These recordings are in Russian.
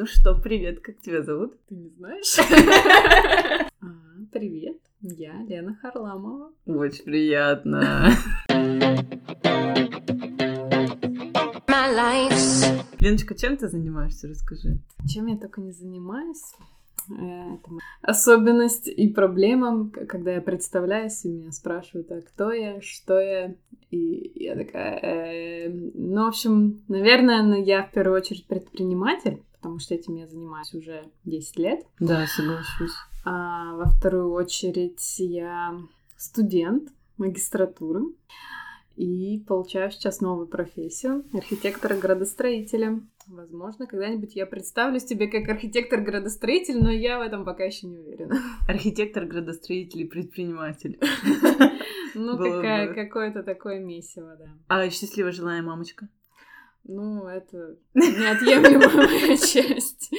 Ну что, привет, как тебя зовут? Ты не знаешь? А, привет, я Лена Харламова. Очень приятно. Леночка, чем ты занимаешься, расскажи. Чем я только не занимаюсь. Э, особенность и проблема, когда я представляюсь, и меня спрашивают, а кто я, что я, и я такая, э, ну, в общем, наверное, я в первую очередь предприниматель, потому что этим я занимаюсь уже 10 лет. Да, соглашусь. А во вторую очередь я студент магистратуры и получаю сейчас новую профессию архитектора-градостроителя. Возможно, когда-нибудь я представлюсь тебе как архитектор-градостроитель, но я в этом пока еще не уверена. Архитектор-градостроитель и предприниматель. Ну, какое-то такое месиво, да. А счастливо желаю, мамочка? Ну, это неотъемлемая часть.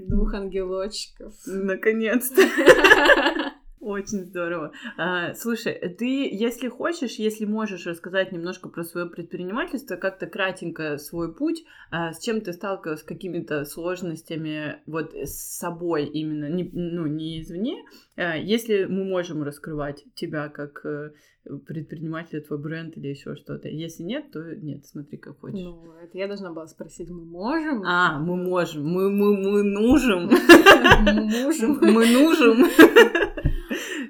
Двух ангелочков. Наконец-то. Очень здорово. А, слушай, ты, если хочешь, если можешь рассказать немножко про свое предпринимательство, как-то кратенько свой путь, а, с чем ты сталкивалась, с какими-то сложностями вот с собой именно, не, ну, не извне, а, если мы можем раскрывать тебя как э, предпринимателя, твой бренд или еще что-то. Если нет, то нет, смотри, как хочешь. Ну, это я должна была спросить, мы можем? А, мы можем, мы, мы, мы нужим. Мы можем. Мы нужим.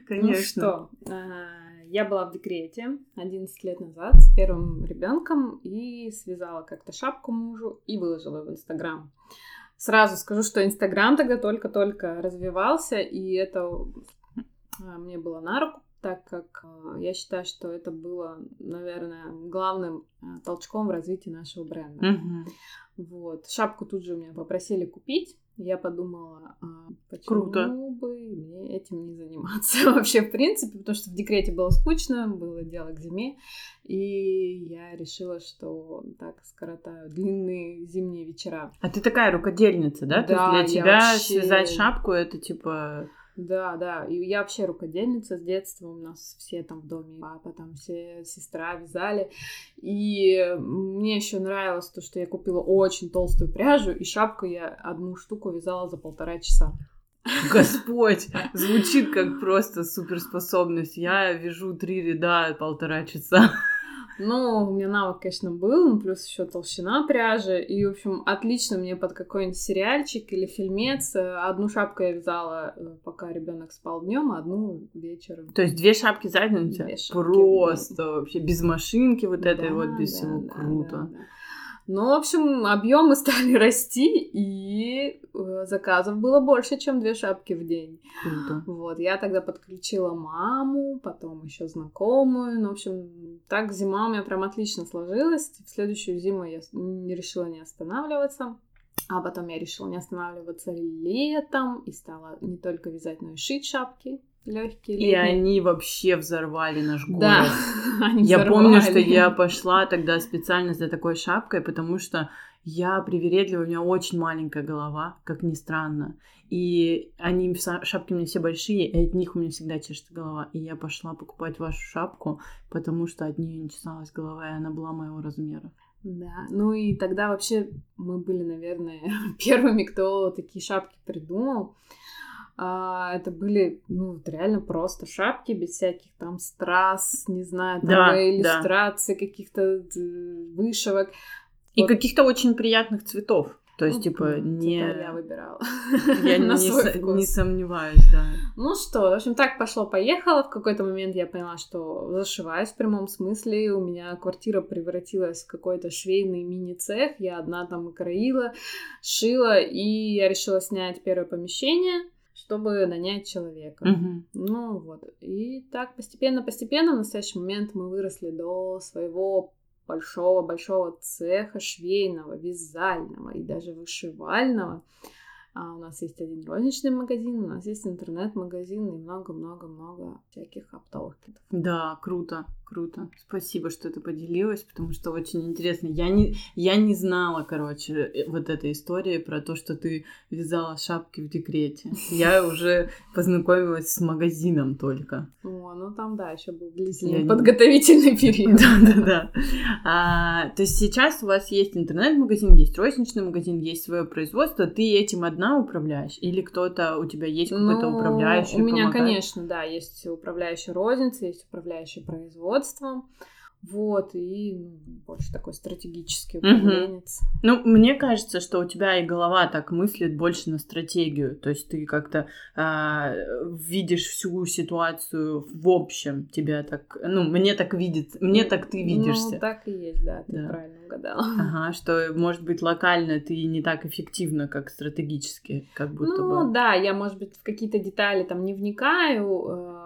Конечно. Ну что, я была в декрете 11 лет назад с первым ребенком и связала как-то шапку мужу и выложила в Инстаграм. Сразу скажу, что Инстаграм тогда только-только развивался, и это а, мне было на руку, так как а, я считаю, что это было, наверное, главным а, толчком в развитии нашего бренда. Mm-hmm. Вот. Шапку тут же у меня попросили купить. Я подумала, а почему Круто. бы мне этим не заниматься вообще в принципе, потому что в декрете было скучно, было дело к зиме, и я решила, что так скоротаю длинные зимние вечера. А ты такая рукодельница, да? Да, То есть для тебя вообще... связать шапку это типа да, да. И я вообще рукодельница с детства. У нас все там в доме, папа, там все сестра вязали. И мне еще нравилось то, что я купила очень толстую пряжу, и шапку я одну штуку вязала за полтора часа. Господь, звучит как просто суперспособность. Я вяжу три ряда полтора часа. Ну, у меня навык, конечно, был, ну, плюс еще толщина пряжи. И, в общем, отлично мне под какой-нибудь сериальчик или фильмец. Одну шапку я вязала, э, пока ребенок спал днем, а одну вечером. То есть две шапки за день у тебя? Просто вообще без машинки вот этой да, вот, без да, всего. да, Круто. Да, да. Ну, в общем, объемы стали расти, и э, заказов было больше, чем две шапки в день. Круто. Вот, я тогда подключила маму, потом еще знакомую. Ну, в общем, так зима у меня прям отлично сложилась. В следующую зиму я не решила не останавливаться. А потом я решила не останавливаться летом и стала не только вязать, но и шить шапки легкие. И они вообще взорвали наш город. Да, они Я взорвали. помню, что я пошла тогда специально за такой шапкой, потому что я привередливая, у меня очень маленькая голова, как ни странно. И они, шапки у меня все большие, и от них у меня всегда чешется голова. И я пошла покупать вашу шапку, потому что от нее не чесалась голова, и она была моего размера. Да, ну и тогда вообще мы были, наверное, первыми, кто такие шапки придумал. А, это были, ну, реально просто шапки без всяких там страз, не знаю, там Да, иллюстраций, каких-то э, вышивок. И Вот. каких-то очень приятных цветов. То есть, Ну, типа, не... я выбирала. Я не, со- не сомневаюсь, да. Ну что, в общем, так пошло-поехало. В какой-то момент я поняла, что зашиваюсь в прямом смысле. У меня квартира превратилась в какой-то швейный мини-цех. Я одна там кроила, шила, и я решила снять первое помещение чтобы нанять человека. Мгм. Ну вот. И так постепенно-постепенно в настоящий момент мы выросли до своего большого-большого цеха швейного, вязального и даже вышивального. А у нас есть один розничный магазин, у нас есть интернет-магазин и много-много-много всяких оптовых китов. Да, круто, круто. Спасибо, что ты поделилась, потому что очень интересно. Я не, я не знала, короче, э, вот этой истории про то, что ты вязала шапки в декрете. Я уже познакомилась с магазином только. О, ну там, да, еще был длительный подготовительный период. Да-да-да. А, то есть сейчас у вас есть интернет-магазин, есть розничный магазин, есть свое производство, ты этим одна управляешь? Или кто-то, у тебя есть какой-то ну, управляющий? У меня, помогает? конечно, да, есть управляющий розницы, есть управляющий производством. Вот, и ну, больше такой стратегический управленец. Угу. Ну, мне кажется, что у тебя и голова так мыслит больше на стратегию. То есть ты как-то а, видишь всю ситуацию в общем. Тебя так, ну, мне так видит, мне так ты видишься. Ну, так и есть, да, ты да. правильно угадала. Ага, что, может быть, локально ты не так эффективна, как стратегически, как будто ну, бы. Ну, да, я, может быть, в какие-то детали там не вникаю, э,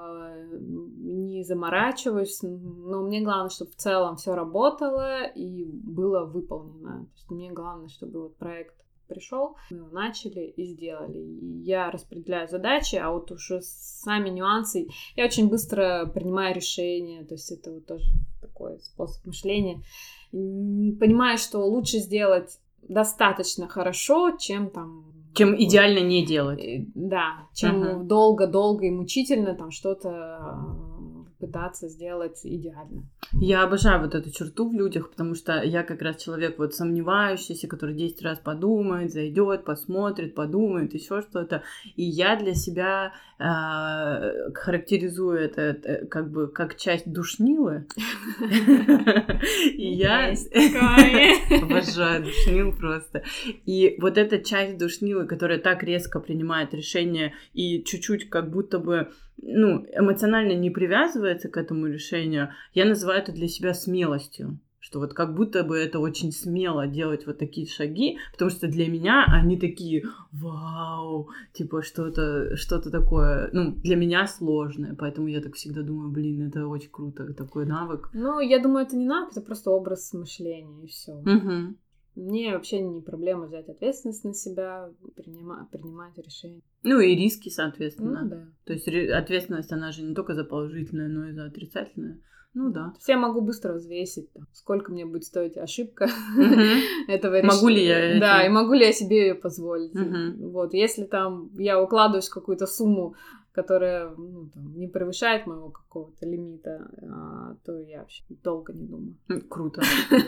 не заморачиваюсь, но мне главное, чтобы в целом все работало и было выполнено. То есть мне главное, чтобы вот проект пришел, мы его начали и сделали. И я распределяю задачи, а вот уже сами нюансы. Я очень быстро принимаю решения, то есть это вот тоже такой способ мышления. Понимаю, что лучше сделать достаточно хорошо, чем там чем идеально не делать. Да, чем долго-долго и мучительно там что-то пытаться сделать идеально. Я обожаю вот эту черту в людях, потому что я как раз человек вот сомневающийся, который 10 раз подумает, зайдет, посмотрит, подумает, еще что-то. И я для себя э, характеризую это, это как бы как часть душнилы. И я обожаю душнил просто. И вот эта часть душнилы, которая так резко принимает решение и чуть-чуть как будто бы ну, эмоционально не привязывается к этому решению, я называю это для себя смелостью. Что вот как будто бы это очень смело делать вот такие шаги, потому что для меня они такие, вау, типа что-то что такое, ну, для меня сложное, поэтому я так всегда думаю, блин, это очень круто, такой навык. Ну, я думаю, это не навык, это просто образ мышления, и все. Угу. Мне вообще не проблема взять ответственность на себя, принима, принимать решения. Ну и риски, соответственно. Ну, да. То есть ответственность, она же не только за положительное, но и за отрицательное. Ну да. Я могу быстро взвесить, там, сколько мне будет стоить ошибка этого решения. Могу ли я Да, и могу ли я себе ее позволить. Вот, если там я укладываюсь в какую-то сумму которая ну, там, не превышает моего какого-то лимита, а, то я вообще долго не думаю. Круто.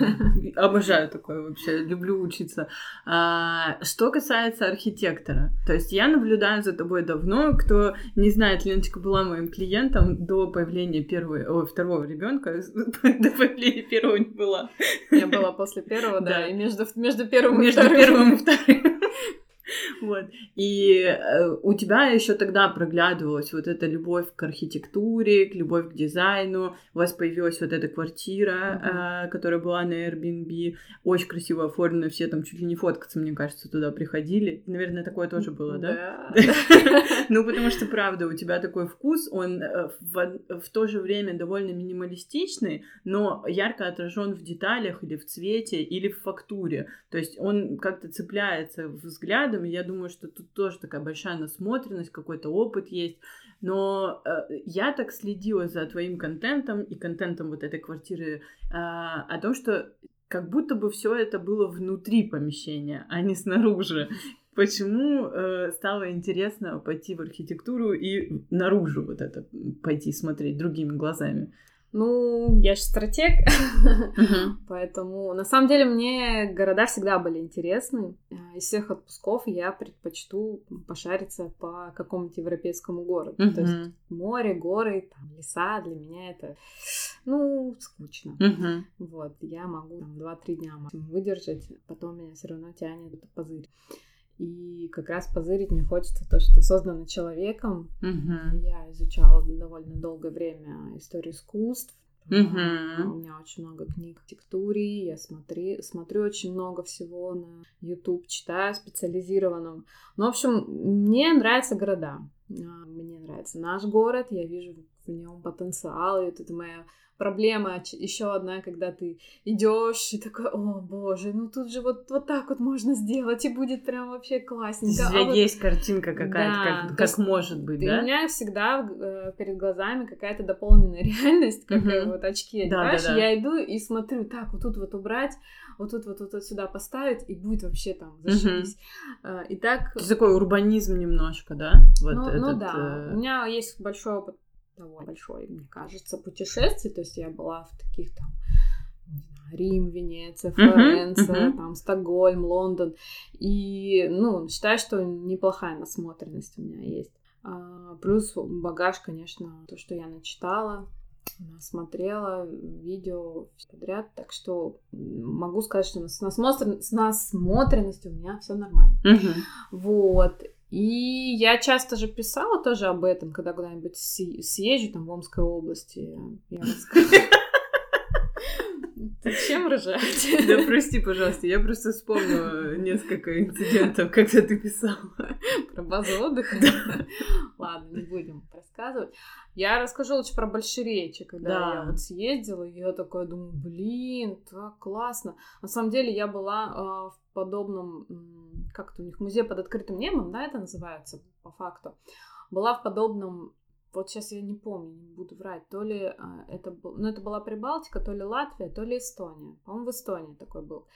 Обожаю такое вообще, люблю учиться. А, что касается архитектора, то есть я наблюдаю за тобой давно. Кто не знает, Леночка была моим клиентом до появления первого, о, второго ребенка. До появления первого не была. Я была после первого, да, и между, между первым и вторым. Между первым и вторым. Вот. И э, у тебя еще тогда проглядывалась вот эта любовь к архитектуре, к любовь к дизайну. У вас появилась вот эта квартира, mm-hmm. э, которая была на Airbnb, очень красиво оформлена, все там чуть ли не фоткаться, мне кажется, туда приходили. Наверное, такое тоже было, да? Ну, потому что, правда, у тебя такой вкус, он э, в то же время довольно минималистичный, но ярко отражен в деталях или в цвете, или в фактуре. То есть он как-то цепляется взглядом взглядом. И я думаю, что тут тоже такая большая насмотренность, какой-то опыт есть. Но э, я так следила за твоим контентом и контентом вот этой квартиры э, о том, что как будто бы все это было внутри помещения, а не снаружи. Почему э, стало интересно пойти в архитектуру и наружу вот это пойти смотреть другими глазами? Ну, я же стратег, поэтому на самом деле мне города всегда были интересны. Э, из всех отпусков я предпочту пошариться по какому-нибудь европейскому городу. То есть море, горы, там, леса для меня это, ну, скучно. Вот, я могу там 2-3 дня выдержать, потом меня все равно тянет позырь. И как раз позырить мне хочется то, что создано человеком. Uh-huh. Я изучала довольно долгое время историю искусств. Uh-huh. У меня очень много книг в текстуре, я смотри, смотрю очень много всего на YouTube, читаю специализированном. Ну, в общем, мне нравятся города. А, мне нравится наш город, я вижу в нем потенциал, и вот это моя проблема еще одна, когда ты идешь и такой, о боже, ну тут же вот, вот так вот можно сделать, и будет прям вообще классненько. У тебя а вот... есть картинка какая-то, да, как, как может быть, да? У меня всегда э, перед глазами какая-то дополненная реальность, как uh-huh. вот очки одеваешь, да, да, да. я иду и смотрю, так, вот тут вот убрать, вот тут вот, вот, вот сюда поставить, и будет вообще там зашибись. Uh-huh. И так... Такой урбанизм немножко, да? Вот ну, этот, ну да, э... у меня есть большой опыт довольно большой, мне кажется, путешествий. То есть я была в таких там Рим, Венеция, Флоренция, uh-huh, uh-huh. там Стокгольм, Лондон. И, ну, считаю, что неплохая насмотренность у меня есть. А, плюс багаж, конечно, то, что я начитала, смотрела видео подряд, так что могу сказать, что с, насмотр... с насмотренностью у меня все нормально. Uh-huh. Вот. И я часто же писала тоже об этом, когда куда-нибудь съезжу там в Омской области. Я Зачем ржать? Да прости, пожалуйста, я просто вспомнила несколько инцидентов, когда ты писала. Про базу отдыха? Ладно, не будем рассказывать. Я расскажу лучше про большеречи, когда да. я вот съездила, и я такая думаю, блин, так классно. На самом деле я была э, в подобном, как это у них, музей под открытым небом, да, это называется по факту. Была в подобном вот сейчас я не помню, не буду врать, то ли а, это был, ну это была Прибалтика, то ли Латвия, то ли Эстония. По-моему, в Эстонии такой был.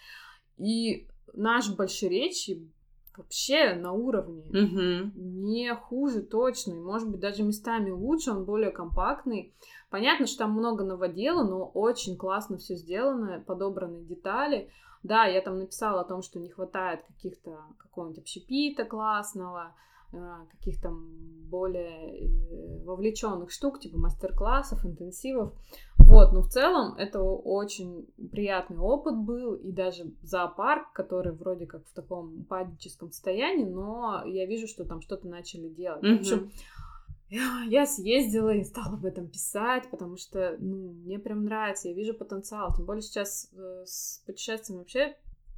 И наш большеречий вообще на уровне. Угу. Не хуже точно. И, может быть, даже местами лучше, он более компактный. Понятно, что там много новодела, но очень классно все сделано, подобраны детали. Да, я там написала о том, что не хватает каких-то какого-нибудь общепита классного, а, каких-то более э, вовлеченных штук, типа мастер-классов, интенсивов. Вот, но в целом это очень приятный опыт был, и даже зоопарк, который вроде как в таком упадническом состоянии, но я вижу, что там что-то начали делать. Mm-hmm. В общем, я съездила и стала об этом писать, потому что ну, мне прям нравится, я вижу потенциал. Тем более сейчас э, с путешествием вообще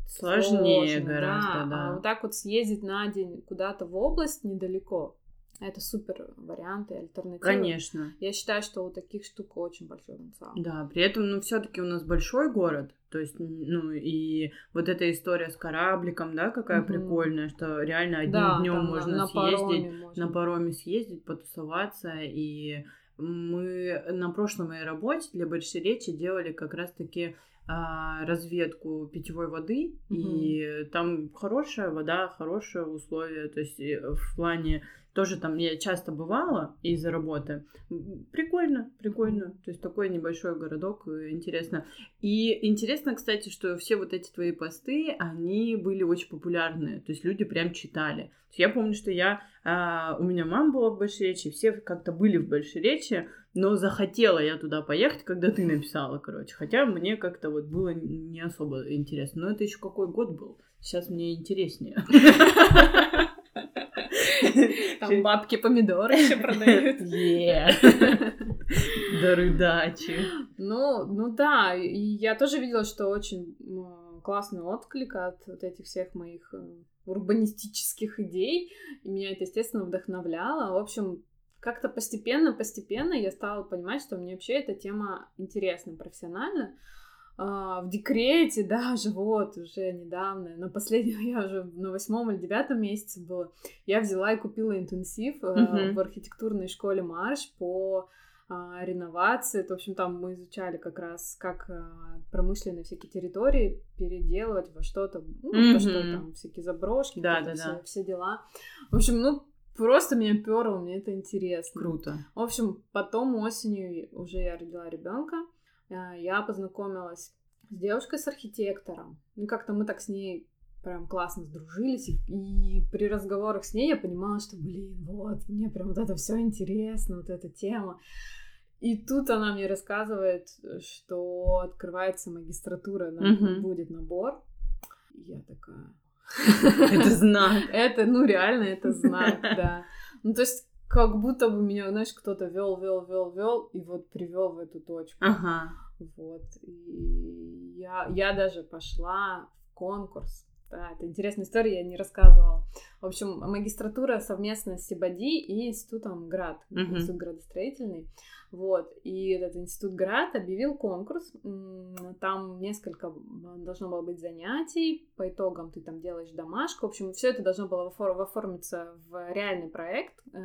Сложнее Сложно, гораздо, да. да. А вот так вот съездить на день куда-то в область недалеко, это супер варианты, альтернативы. Конечно. Я считаю, что у таких штук очень большой потенциал. Да, при этом, ну, все-таки у нас большой город, то есть, ну, и вот эта история с корабликом, да, какая угу. прикольная, что реально одним да, днем можно на, на съездить, можно. на пароме съездить, потусоваться, и мы на прошлой моей работе для большой речи делали как раз-таки а, разведку питьевой воды, угу. и там хорошая вода, хорошие условия, то есть в плане тоже там я часто бывала из-за работы. Прикольно, прикольно. То есть такой небольшой городок, э, интересно. И интересно, кстати, что все вот эти твои посты, они были очень популярны. То есть люди прям читали. Я помню, что я... А, у меня мама была в Большеречи, все как-то были в Большеречи, но захотела я туда поехать, когда ты написала, короче. Хотя мне как-то вот было не особо интересно. Но это еще какой год был? Сейчас мне интереснее. Там бабки помидоры еще продают. Дары дачи. Ну, ну да, и я тоже видела, что очень классный отклик от вот этих всех моих э, урбанистических идей, и меня это, естественно, вдохновляло. В общем, как-то постепенно-постепенно я стала понимать, что мне вообще эта тема интересна профессионально, а, в декрете даже, вот, уже недавно, на последнем, я уже на восьмом или девятом месяце была, я взяла и купила интенсив uh-huh. в архитектурной школе Марш по а, реновации. В общем, там мы изучали как раз, как а, промышленные всякие территории переделывать во что-то, ну, mm-hmm. то, что там всякие заброшки, да, да, все, да. все дела. В общем, ну, просто меня перло, мне это интересно. Круто. В общем, потом осенью уже я родила ребенка. А, я познакомилась с девушкой, с архитектором. Ну, как-то мы так с ней прям классно сдружились, и, и при разговорах с ней я понимала, что, блин, вот, мне прям вот это все интересно, вот эта тема. И тут она мне рассказывает, что открывается магистратура, на, mm-hmm. будет набор. И я такая... Это знак. Это, ну, реально, это знак, да. Ну, то есть, как будто бы меня, знаешь, кто-то вел, вел, вел, вел, и вот привел в эту точку. Ага. Вот. И я, я даже пошла в конкурс Да, это интересная история, я не рассказывала. В общем, магистратура совместно с Сибади и Институтом ГРАД, Мгм. Институт градостроительный. Вот, и этот Институт ГРАД объявил конкурс, там несколько должно было быть занятий, по итогам ты там делаешь домашку, в общем, все это должно было офор- оформиться в реальный проект, э,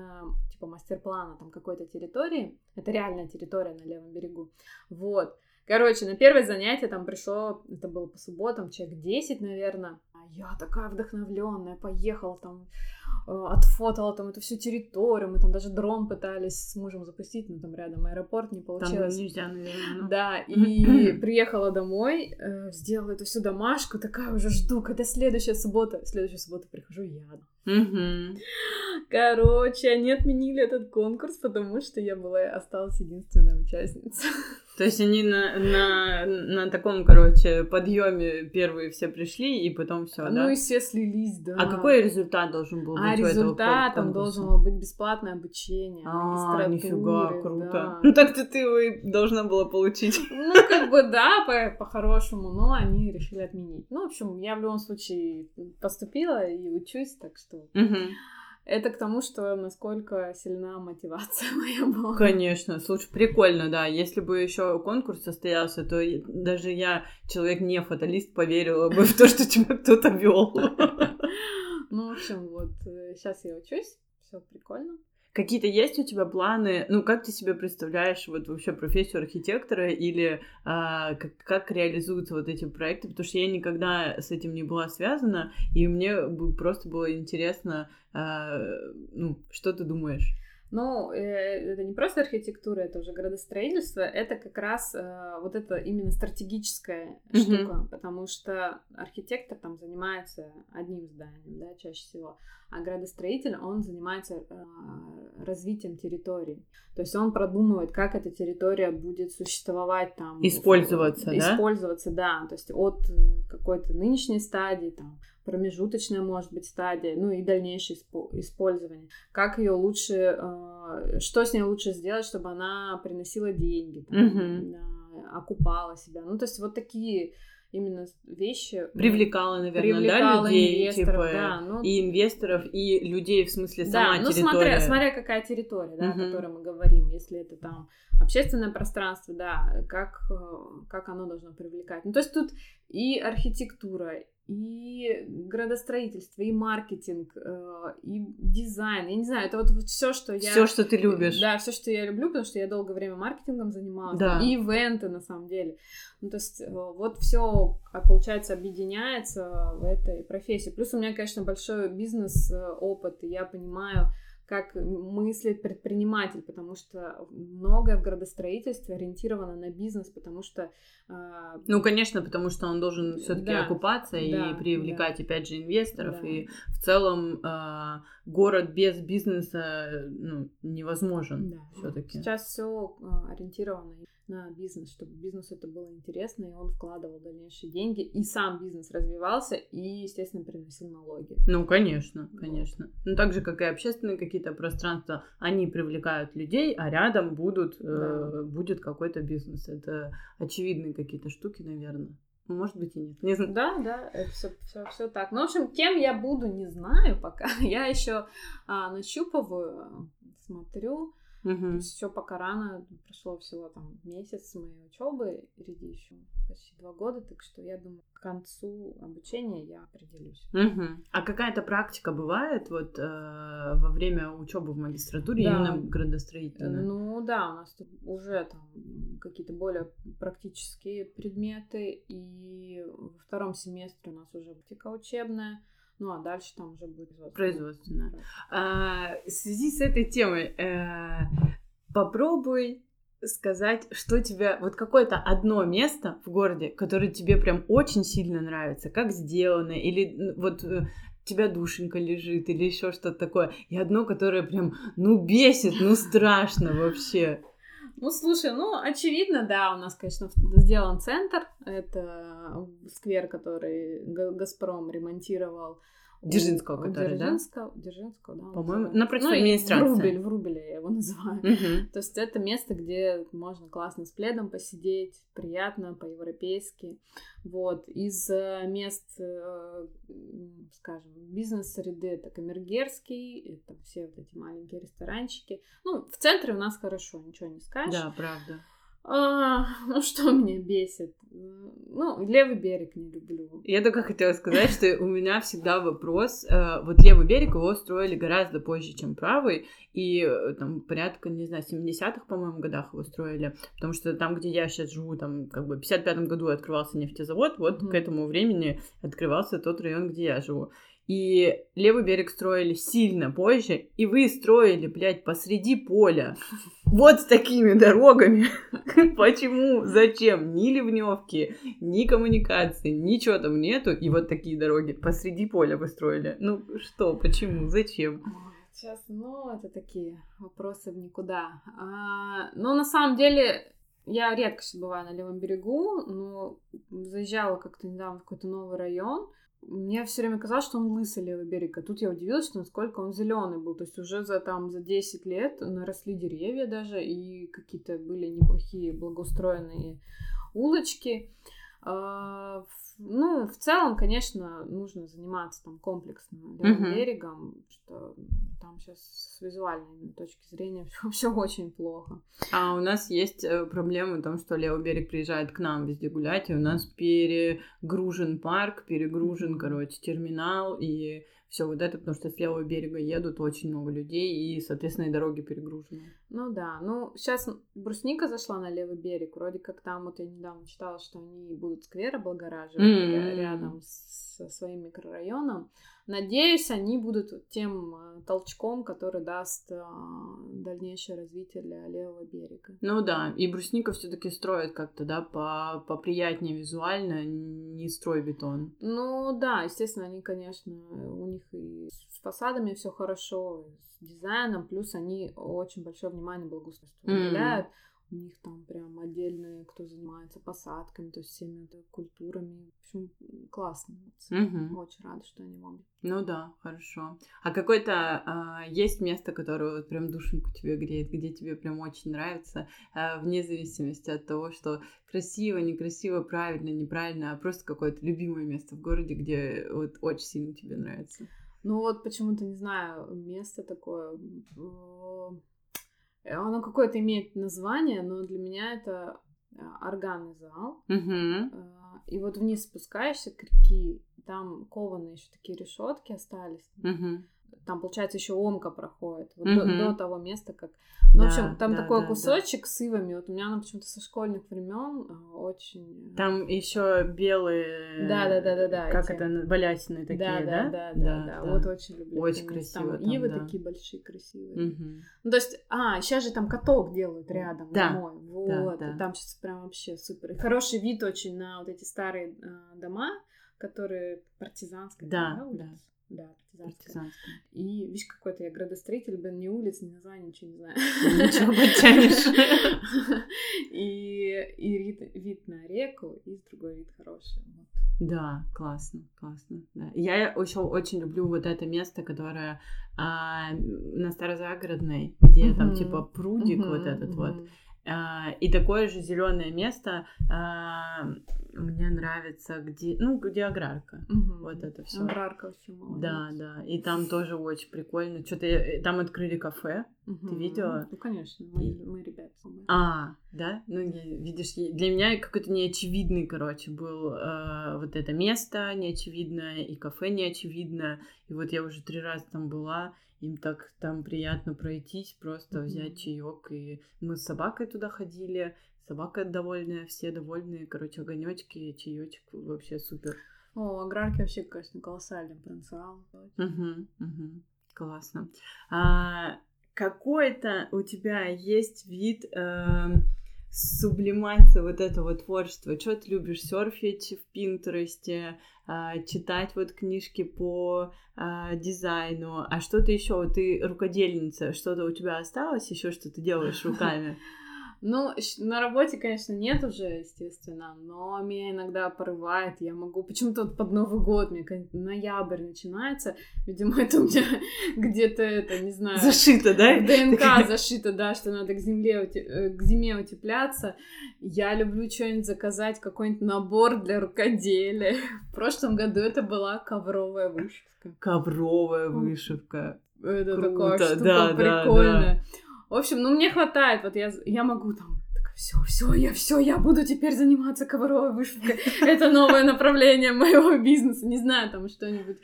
типа мастер-плана там какой-то территории, это реальная территория на левом берегу, вот. Короче, на первое занятие там пришло, это было по субботам, человек 10, наверное. А я такая вдохновленная, поехала там, э, отфотала там эту всю территорию, мы там даже дрон пытались с мужем запустить, но там рядом аэропорт, не Там получилось. нельзя, наверное. ну. Да, и приехала домой, э, сделала эту всю домашку, такая уже жду, когда следующая суббота. Следующая суббота прихожу я. Мгм. Короче, они отменили этот конкурс, потому что я была осталась единственная участница. То есть они на, на, на таком, короче, подъеме первые все пришли, и потом все, Ну да? и все слились, да. А какой результат должен был быть А у этого результатом кон- должно было быть бесплатное обучение. А, нифига, магистратуре, круто. да. Ну так-то ты его и должна была получить. Ну, как бы да, по- по-хорошему, но они решили отменить. Ну, в общем, я в любом случае поступила и учусь, так что Мгм. Это к тому, что насколько сильна мотивация моя была. Конечно, слушай, прикольно, да. Если бы еще конкурс состоялся, то даже я, человек не фаталист, поверила бы в то, что тебя кто-то вел. Ну, в общем, вот сейчас я учусь, все прикольно. Какие-то есть у тебя планы? Ну, как ты себе представляешь вот вообще профессию архитектора или а, как, как реализуются вот эти проекты? Потому что я никогда с этим не была связана, и мне просто было интересно, а, ну, что ты думаешь? Ну, э, это не просто архитектура, это уже градостроительство, это как раз э, вот это именно стратегическая Мгм. штука, потому что архитектор там занимается одним зданием, да, чаще всего, а градостроитель, он занимается э, развитием территории. То есть он продумывает, как эта территория будет существовать там. Использоваться, да? Использоваться, да. То есть от э, какой-то нынешней стадии, там, промежуточная, может быть, стадия, ну и дальнейшее испо- использование. Как ее лучше, э, что с ней лучше сделать, чтобы она приносила деньги, там, да, окупала себя. Ну, то есть вот такие именно вещи. ну, Привлекала, наверное, привлекала да, людей, инвесторов, типа, да, ну, и инвесторов, и людей, в смысле, да, сама ну территория. смотря, смотря какая территория, да, Мгм. о которой мы говорим, если это там общественное пространство, да, как, э, как оно должно привлекать. Ну, то есть тут и архитектура, и градостроительство, и маркетинг, э, и дизайн. Я не знаю, это вот, все, что я... Все, что ты любишь. Да, все, что я люблю, потому что я долгое время маркетингом занималась. Да. И ивенты, на самом деле. Ну, то есть, э, вот все, получается, объединяется в этой профессии. Плюс у меня, конечно, большой бизнес-опыт, и я понимаю, как мыслит предприниматель, потому что многое в градостроительстве ориентировано на бизнес, потому что... э, Ну, конечно, потому что он должен все-таки Да, окупаться и да, привлекать, опять же, инвесторов. Да. И в целом а, город без бизнеса ну, невозможен Да. все-таки. Сейчас все ориентировано на бизнес, чтобы бизнесу это было интересно, и он вкладывал дальнейшие деньги, и сам бизнес развивался, и, естественно, приносил налоги. Ну, конечно, конечно. Ну, так же, как и общественные какие-то пространства, они привлекают людей, а рядом будут, э, Да. будет какой-то бизнес. Это очевидные какие-то штуки, наверное. Может быть и нет. Не знаю. Да, да, это все, все, все так. Ну, в общем, кем я буду, не знаю пока. Я еще нащупываю, смотрю. Мгм. Все пока рано, прошло всего там месяц моей учебы, впереди еще почти два года, так что я думаю, к концу обучения я определюсь. Мгм. А какая-то практика бывает вот э, во время учебы в магистратуре Да. именно градостроительной? Ну да, у нас тут уже там какие-то более практические предметы, и во втором семестре у нас уже практика учебная, ну а дальше там уже будет Производственная. А, в связи с этой темой э, попробуй сказать, что тебе... Вот какое-то одно место в городе, которое тебе прям очень сильно нравится, как сделано, или вот э, тебя душенька лежит, или еще что-то такое, и одно, которое прям, ну, бесит, ну, страшно вообще. Ну, слушай, ну, очевидно, да, у нас, конечно, сделан центр. Это сквер, который Га- Газпром ремонтировал. Дзержинского, который, да? Дзержинского, Дзержинского, да. По-моему, называется. напротив ну, администрации. Врубель, Врубель я его называю. Мгм. То есть это место, где можно классно с пледом посидеть, приятно, по-европейски. Вот. Из э, мест, э, скажем, бизнес-среды это Камергерский, это все вот эти маленькие ресторанчики. Ну, в центре у нас хорошо, ничего не скажешь. Да, правда. А, ну, что меня бесит? Ну, левый берег не люблю. Я только хотела сказать, что у меня всегда вопрос. э, Вот левый берег его строили гораздо позже, чем правый. И э, там порядка, не знаю, 70-х, по-моему, годах его строили. Потому что там, где я сейчас живу, там как бы в 55-м году открывался нефтезавод. Вот Мгм. к этому времени открывался тот район, где я живу. И левый берег строили сильно позже, и вы строили, блядь, посреди поля. Вот с такими дорогами. Почему? Зачем? Ни ливневки, ни коммуникации, ничего там нету. И вот такие дороги посреди поля вы строили. Ну что, почему, зачем? Сейчас, ну, это такие вопросы в никуда. А, ну, на самом деле, я редко бываю на левом берегу, но заезжала как-то недавно в какой-то новый район. Мне все время казалось, что он лысый левый берег, а тут я удивилась, что насколько он зеленый был. То есть уже за там за 10 лет наросли деревья даже, и какие-то были неплохие благоустроенные улочки. А, Ну, в целом, конечно, нужно заниматься там комплексно левым берегом, что там сейчас с визуальной точки зрения все, очень плохо. А у нас есть э, проблема в том, что левый берег приезжает к нам везде гулять, и у нас перегружен парк, перегружен, короче, терминал, и все вот это, потому что с левого берега едут очень много людей, и, соответственно, и дороги перегружены. Ну да, ну сейчас брусника зашла на левый берег, вроде как там, вот я недавно читала, что они будут сквер облагораживать М. рядом с- со своим микрорайоном. Надеюсь, они будут тем э, толчком, который даст э, дальнейшее развитие для левого берега. Ну да, и брусника все-таки строят как-то, да, по поприятнее визуально, не строй бетон. Ну да, естественно, они, конечно, у них и с фасадами все хорошо, с дизайном, плюс они очень большое внимание благоустройству уделяют. У них там прям отдельные, кто занимается посадками, то есть всеми вот культурами. В общем, классно. Мгм. Очень рада, что они вам. Ну да, хорошо. А какое-то а, есть место, которое вот прям душеньку тебе греет, где тебе прям очень нравится, а, вне зависимости от того, что красиво, некрасиво, правильно, неправильно, а просто какое-то любимое место в городе, где вот очень сильно тебе нравится. Ну вот почему-то, не знаю, место такое... э, Оно какое-то имеет название, но для меня это э, органный зал. Угу. А, И вот вниз спускаешься к реке, там кованые еще такие решетки остались. Угу. Там, получается, еще омка проходит. Вот до, Мгм. до того места, как. Ну, в Да, общем, там да, такой да, да. кусочек с ивами. Вот у меня она почему-то со школьных времен очень. Там еще белые... Да-да-да-да-да, Как эти- это, балясины такие, да, да? да, да, да, да. Вот очень люблю. Очень красиво Там там, ивы да. такие большие, красивые. Мгм. Ну, то есть, а, сейчас же там каток делают рядом, Да, зимой. Вот, да, да. и там сейчас прям вообще супер. Хороший вид очень на вот эти старые а, дома, которые партизанские. Да, да. Да, партизанская. Партизанская. И, видишь, какой-то я градостроитель, блин, ни улиц, ни названий, ничего не знаю. Ничего подтянешь. И, и вид, вид на реку, и другой вид хороший. Вот. Да, классно, классно. Да. Я еще очень люблю вот это место, которое а, на Старозагородной, где там типа прудик вот этот вот. А, и такое же зеленое место а, мне нравится, где, ну, где аграрка. Мгм. Вот это все. Аграрка вообще молодец. Да, да. И там тоже очень прикольно. Что-то там открыли кафе. Мгм. видела? Ну, конечно, мы, И- мы ребята. А, да? Ну, видишь, для меня какой-то неочевидный, короче, был э, вот это место неочевидное, и кафе неочевидное. И вот я уже три раза там была, им так там приятно пройтись, просто Мгм. взять чаек. И мы с собакой туда ходили, собака довольная, все довольные, короче, огонечки, чаечек, вообще супер. О, аграрки вообще, конечно, колоссальный потенциал. Мгм, мгм. Классно. А, какой-то у тебя есть вид эм, сублимация вот этого творчества? Что ты любишь серфить в Пинтересте, а, читать вот книжки по а, дизайну, а что-то еще? Ты рукодельница, что-то у тебя осталось еще, что ты делаешь руками? Ну, на работе, конечно, нет уже, естественно, но меня иногда порывает, я могу... Почему-то вот под Новый год, мне ноябрь начинается, видимо, это у меня где-то, это, не знаю... Зашито, да? ДНК зашито, да, что надо к земле, э, к зиме утепляться. Я люблю что-нибудь заказать, какой-нибудь набор для рукоделия. В прошлом году это была ковровая вышивка. Ковровая вышивка. Это Круто, такая штука да, прикольная. Да, да. В общем, ну мне хватает, вот я, я могу там все, все, я все, я буду теперь заниматься ковровой вышивкой. Это новое направление моего бизнеса. Не знаю, там что-нибудь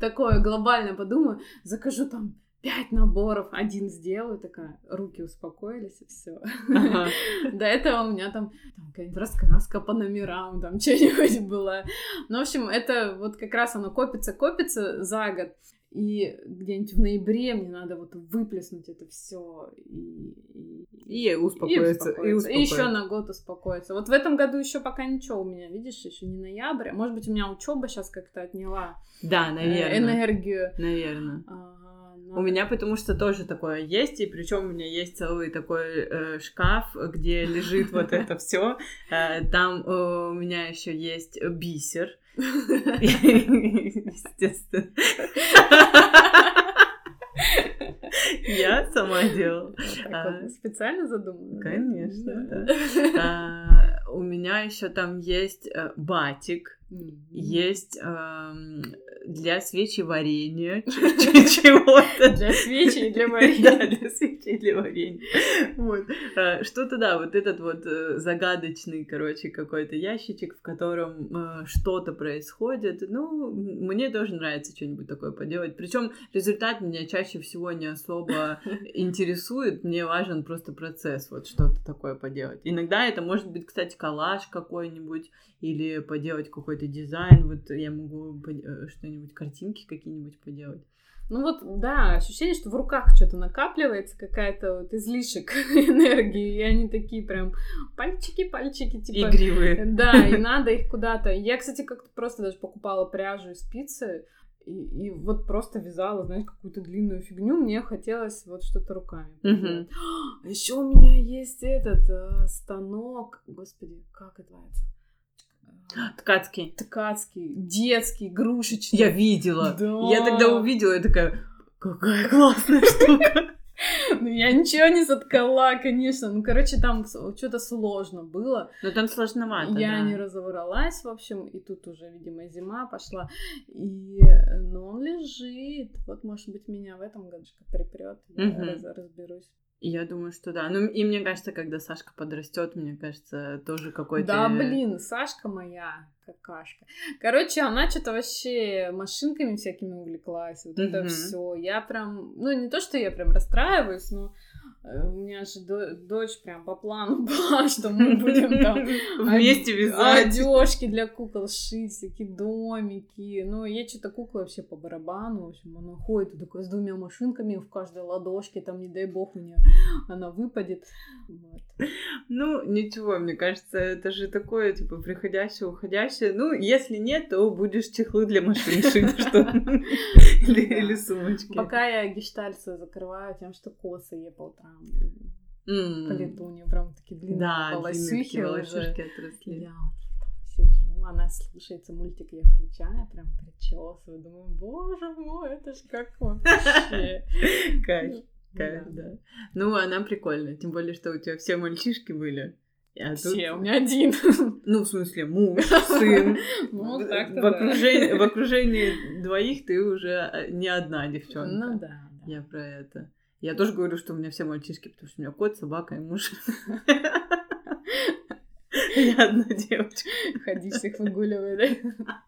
такое глобальное подумаю. Закажу там пять наборов, один сделаю, такая, руки успокоились, и все. Ага. До этого у меня там, там какая-нибудь раскраска по номерам, там что-нибудь было. Ну, в общем, это вот как раз оно копится, копится за год и где-нибудь в ноябре мне надо вот выплеснуть это все и, и, и успокоиться. И, успокоиться. и, и еще на год успокоиться. Вот в этом году еще пока ничего у меня, видишь, еще не ноябрь. Может быть, у меня учеба сейчас как-то отняла да, э, наверное. энергию. Наверное. А. У меня потому что тоже такое есть, и причем у меня есть целый такой э, шкаф, где лежит вот это все. Э, там э, у меня еще есть бисер. Естественно. Я сама делала. А, специально задумала? Конечно, а, у меня еще там есть э, батик, есть для свечи варенья чего-то. Для свечи и для варенья. Да, для свечи и для варенья. Вот. А, что-то, да, вот этот вот э, загадочный, короче, какой-то ящичек, в котором э, что-то происходит. Ну, мне тоже нравится что-нибудь такое поделать. Причем результат меня чаще всего не особо интересует. Мне важен просто процесс, вот что-то такое поделать. Иногда это может быть, кстати, коллаж какой-нибудь или поделать какой-то дизайн. Вот я могу э, что-нибудь, картинки какие-нибудь поделать. Ну вот, да, ощущение, что в руках что-то накапливается, какая-то вот излишек энергии, и они такие прям пальчики, пальчики, типа... Игривые. Да, и надо их куда-то. Я, кстати, как-то просто даже покупала пряжу и спицы, и, и вот просто вязала, знаешь, какую-то длинную фигню, мне хотелось вот что-то руками. Mm-hmm. Еще у меня есть этот э, станок, господи, как это называется? Ткацкий. Ткацкий, детский, игрушечный. Я видела. Да. Я тогда увидела, я такая, какая классная штука. Ну, я ничего не заткала, конечно. Ну, короче, там что-то сложно было. Ну, там сложновато, Я да. не разобралась, в общем, и тут уже, видимо, зима пошла. И, но он лежит. Вот, может быть, меня в этом годочке припрет. Я угу. раз, разберусь. Я думаю, что да. Ну, и мне кажется, когда Сашка подрастет, мне кажется, тоже какой-то... Да, блин, Сашка моя какашка. Короче, она что-то вообще машинками всякими увлеклась. Вот mm-hmm. это все. Я прям... Ну, не то, что я прям расстраиваюсь, но у меня же дочь прям по плану была, что мы будем там вместе вязать. Одежки для кукол шить, всякие домики. Ну, ей что-то кукла вообще по барабану. В общем, она ходит такой с двумя машинками в каждой ладошке, там, не дай бог, у нее она выпадет. Вот. Ну, ничего, мне кажется, это же такое, типа, приходящее, уходящее. Ну, если нет, то будешь чехлы для машин шить, что или сумочки. Пока я гештальт закрываю тем, что косы ей по утрам mm. по лету у нее прям такие длинные да, волосюхи волосюшки отросли. Я сижу, она слушается мультик, я включаю, прям причесываю, думаю, боже мой, это ж как вообще. Кайф, кайф, да. Ну, она прикольная, тем более, что у тебя все мальчишки были. А все, тут... у меня один. Ну, в смысле, муж, сын. Ну, в, окружении, в окружении двоих ты уже э, не одна девчонка. Ну да. Я про это. Я тоже говорю, что у меня все мальчишки, потому что у меня кот, собака и муж. Я одна девочка. Ходи всех выгуливай, да?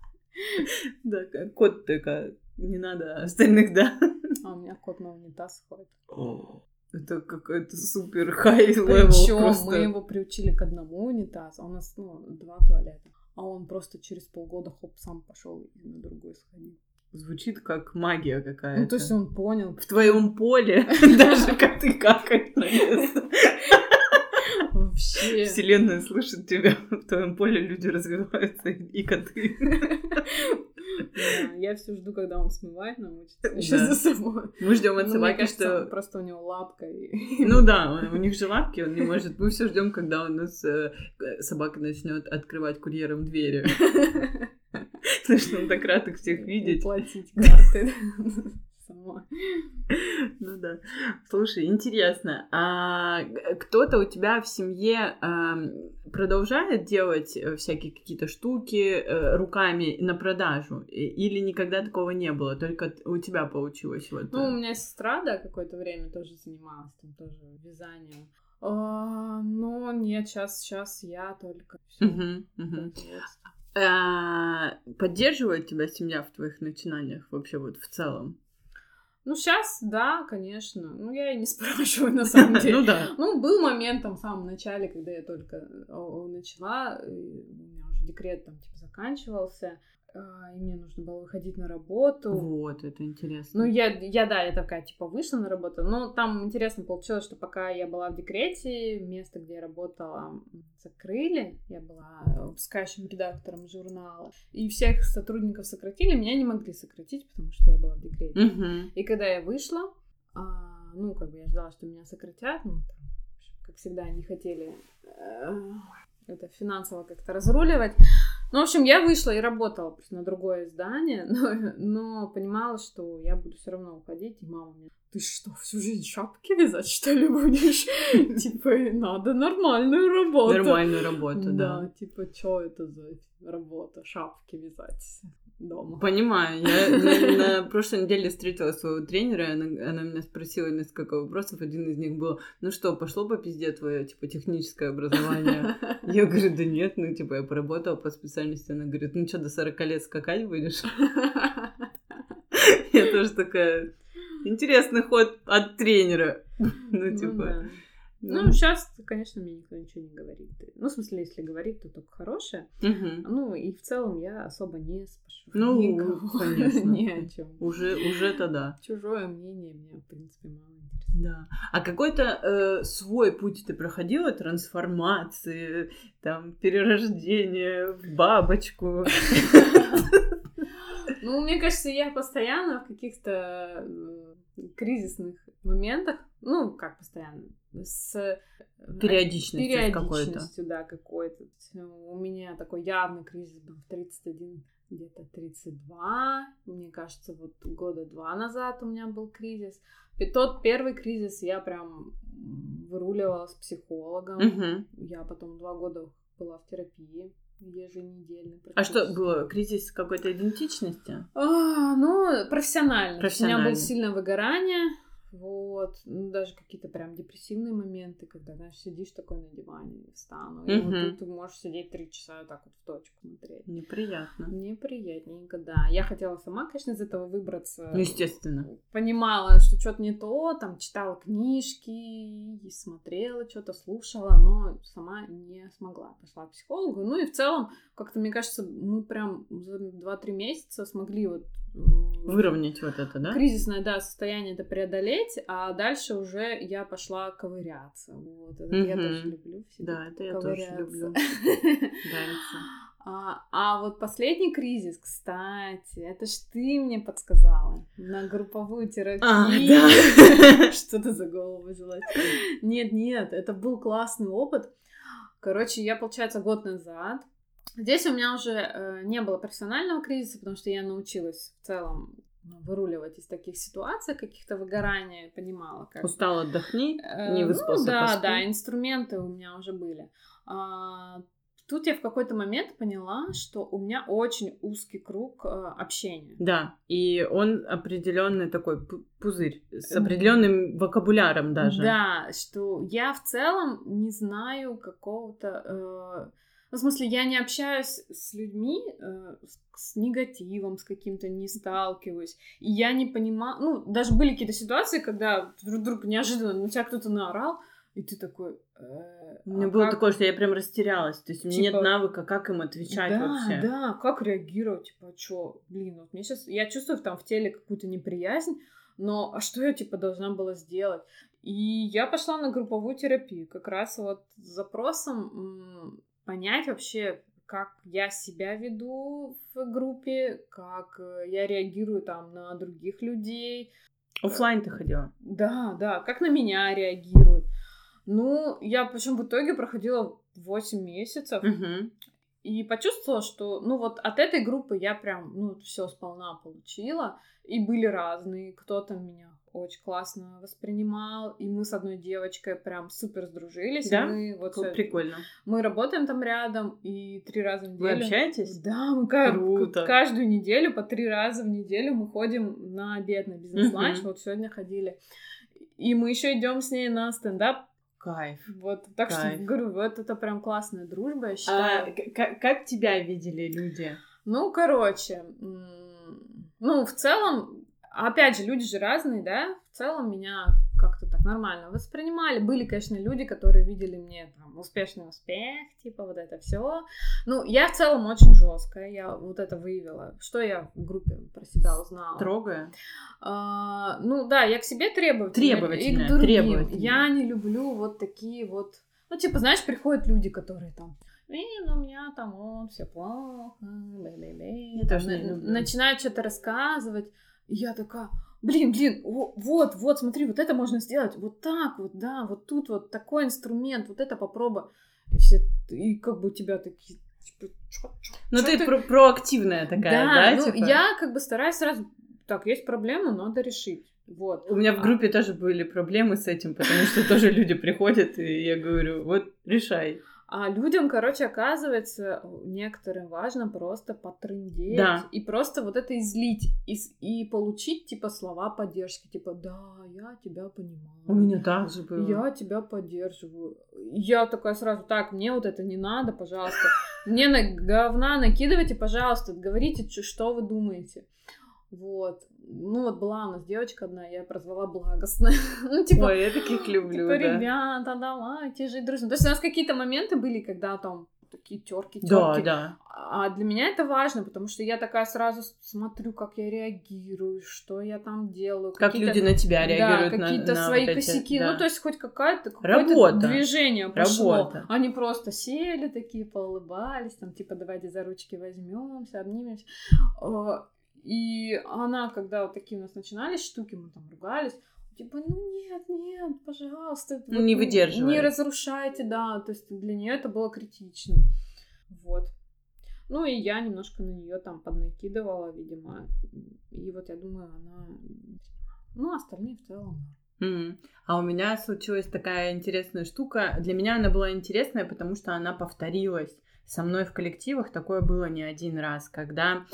Да, кот только не надо остальных, да. А у меня кот на унитаз ходит. Это какой-то супер high level Причем мы его приучили к одному унитазу, а у нас ну, два туалета. А он просто через полгода хоп сам пошел и на другой сходил. Звучит как магия какая-то. Ну, то есть он понял. В твоем поле, даже как ты какаешь Вообще. Вселенная слышит тебя. В твоем поле люди развиваются и коты. Я все жду, когда он смывает научится еще за собой. Мы ждем от Ну, собаки, что... просто у него лапка. Ну да, у них же лапки, он не может. Мы все ждем, когда у нас э, собака начнет открывать курьером двери. Он так рад их всех и видеть. платить карты сама. Ну да. Слушай, интересно, а кто-то у тебя в семье продолжает делать э, всякие какие-то штуки э, руками на продажу? Или никогда такого не было? Только у тебя получилось вот? Ну, у э, меня сестра, да, какое-то время тоже занималась там тоже вязанием. А, но нет, сейчас, сейчас я только Поддерживает тебя семья в твоих начинаниях вообще вот в целом? Ну, сейчас, да, конечно. Ну, я и не спрашиваю, на самом деле. Ну да. Ну, был момент там в самом начале, когда я только э, начала, у меня уже декрет там типа заканчивался, а, и мне нужно было выходить на работу. Вот, это интересно. Ну, я, я, да, я такая, типа, вышла на работу. Но там интересно получилось, что пока я была в декрете, место, где я работала, закрыли. Я была выпускающим редактором журнала. И всех сотрудников сократили. Меня не могли сократить, потому что я была в декрете. Мгм. И когда я вышла, а, ну, как бы я ждала, что меня сократят, ну, как всегда, они хотели э, это финансово как-то разруливать. Ну, в общем, я вышла и работала на другое издание, но, но понимала, что я буду все равно уходить, и мама мне, ты что, всю жизнь шапки вязать, что ли, будешь? Типа, надо нормальную работу. Нормальную работу, да. Да, типа, что это за работа, шапки вязать дома? Понимаю. Я на, на прошлой неделе встретила своего тренера, и она, она меня спросила несколько вопросов. Один из них был, ну что, пошло по пизде твое, типа, техническое образование? Я говорю, да нет, ну, типа, я поработала по специальности. Она говорит, ну что, до 40 лет скакать будешь? Я тоже такая, интересный ход от тренера. Ну, Ну типа. Ну, Ну, сейчас, конечно, мне никто ничего не говорит. Ну, в смысле, если говорит, то только хорошее. мгм. Ну, и в целом я особо не спрашиваю. Ну, никого конечно. ни о чем. Уже, уже-то да. Чужое мнение мне, в принципе, мало интересно. Да. А какой-то э, свой путь ты проходила, трансформации, там, перерождение в бабочку? Ну, мне кажется, я постоянно в каких-то м, кризисных моментах, ну, как постоянно, с э, Периодичностью какой-то. периодичностью, да, какой-то. У меня такой явный кризис был в 31, где-то 32. Мне кажется, вот года два назад у меня был кризис. И тот первый кризис я прям выруливала с психологом. Мгм. Я потом два года была в терапии еженедельно. А что было? Кризис какой-то идентичности? А, ну, профессионально. Есть У меня Профессионально. было сильное выгорание. Вот, ну, даже какие-то прям депрессивные моменты, когда, знаешь, сидишь такой на диване, не встану, и вот Мгм. тут ты можешь сидеть три часа вот так вот в точку смотреть. Неприятно. Неприятненько, да. Я хотела сама, конечно, из этого выбраться. Ну, естественно. Понимала, что что-то не то, там, читала книжки, и смотрела, что-то слушала, но сама не смогла. Пошла к психологу. Ну и в целом, как-то, мне кажется, мы прям за 2-3 месяца смогли вот Выровнять вот это, да? кризисное, да, состояние это преодолеть, а дальше уже я пошла ковыряться. Вот, это я Мгм. тоже люблю всегда Да, это я тоже люблю. Нравится. А, а вот последний кризис, кстати, это ж ты мне подсказала на групповую терапию. А, да. Что ты за голову взялась? Нет, нет, это был классный опыт. Короче, я, получается, год назад. Здесь у меня уже э, не было профессионального кризиса, потому что я научилась в целом ну, выруливать из таких ситуаций, каких-то выгорания, понимала, как Устал, отдохни, Э, не ну выспался, да, поспи. да, инструменты у меня уже были. А, тут я в какой-то момент поняла, что у меня очень узкий круг э, общения. Да, и он определенный такой пу- пузырь с определенным вокабуляром даже. Да, что я в целом не знаю какого-то... э, ну, в смысле, я не общаюсь с людьми э, с, негативом, с каким-то не сталкиваюсь. И я не понимаю... Ну, даже были какие-то ситуации, когда вдруг, вдруг неожиданно на тебя кто-то наорал, и ты такой... э, У меня а было как- такое, что я прям растерялась. То есть у меня Типа- нет навыка, как им отвечать да, вообще. Да, как реагировать, типа, что, блин, вот мне сейчас, я чувствую там в теле какую-то неприязнь, но а что я, типа, должна была сделать? И я пошла на групповую терапию, как раз вот с запросом понять вообще, как я себя веду в группе, как э, я реагирую там на других людей. Оффлайн ты ходила? Да, да, как на меня реагируют. Ну, я причем в итоге проходила 8 месяцев. Угу. И почувствовала, что, ну вот от этой группы я прям, ну, все сполна получила. И были разные. Кто-то меня очень классно воспринимал, и мы с одной девочкой прям супер сдружились. Да? Мы вот Как Прикольно. мы работаем там рядом, и три раза в неделю. Вы общаетесь? Да, мы ка- Круто. каждую неделю, по три раза в неделю мы ходим на обед, на бизнес-ланч. Вот сегодня ходили. И мы еще идем с ней на стендап. Кайф. Вот, так Кайф. что, говорю, вот это прям классная дружба, я А, считаю. к- к- как тебя видели люди? Ну, короче, ну, в целом, опять же, люди же разные, да? В целом меня как-то так нормально воспринимали. Были, конечно, люди, которые видели мне там успешный успех, типа вот это все. Ну, я в целом очень жесткая, я вот это выявила. Что я в группе про себя узнала? Строгая? А, ну да, я к себе требовательная. Требовательная, И к другим. требовательная. Я не люблю вот такие вот... Ну, типа, знаешь, приходят люди, которые там... «Э, ну, у меня там вот все плохо, бе-бе-бе». Я Там тоже не на- люблю. Начинают что-то рассказывать. И я такая, блин, блин, во- вот, вот, смотри, вот это можно сделать, вот так вот, да, вот тут вот такой инструмент, вот это попробуй. И все, и как бы у тебя такие, типа, чё, чё, Ну чё ты, про- проактивная такая, да? ну, типа? я как бы стараюсь сразу, так, есть проблема, надо решить. Вот. У меня в группе тоже были проблемы с этим, потому что тоже люди приходят, и я говорю, вот решай. А людям, короче, оказывается, некоторым важно просто потрындеть Да. и просто вот это излить и, и получить, типа, слова поддержки, типа, да, я тебя понимаю. У меня так же было. Я тебя поддерживаю. Я такая сразу, так, мне вот это не надо, пожалуйста. Мне на говна накидывайте, пожалуйста, говорите, что вы думаете. Вот. Ну вот была у нас девочка одна, я прозвала благостная. Ну, типа, Ой, я таких люблю, Типа, да. ребята, давайте жить дружно. То есть у нас какие-то моменты были, когда там такие терки, Да, терки. да. А для меня это важно, потому что я такая сразу смотрю, как я реагирую, что я там делаю. Как какие-то- люди на тебя реагируют, да, какие-то на свои вот эти- косяки. да. Ну, то есть хоть какая-то какое-то движение пошло. Работа. Они просто сели такие, поулыбались, там, типа, давайте за ручки возьмемся, обнимемся. И она, когда вот такие у нас начинались штуки, мы там ругались, типа, ну нет, нет, пожалуйста. Ну, не выдерживает. Не разрушайте, да. То есть для нее это было критично. Вот. Ну и я немножко на нее там поднакидывала, видимо. И вот я думаю, она... Ну, а остальные в целом. Мгм. А у меня случилась такая интересная штука. Для меня она была интересная, потому что она повторилась со мной в коллективах. Такое было не один раз, когда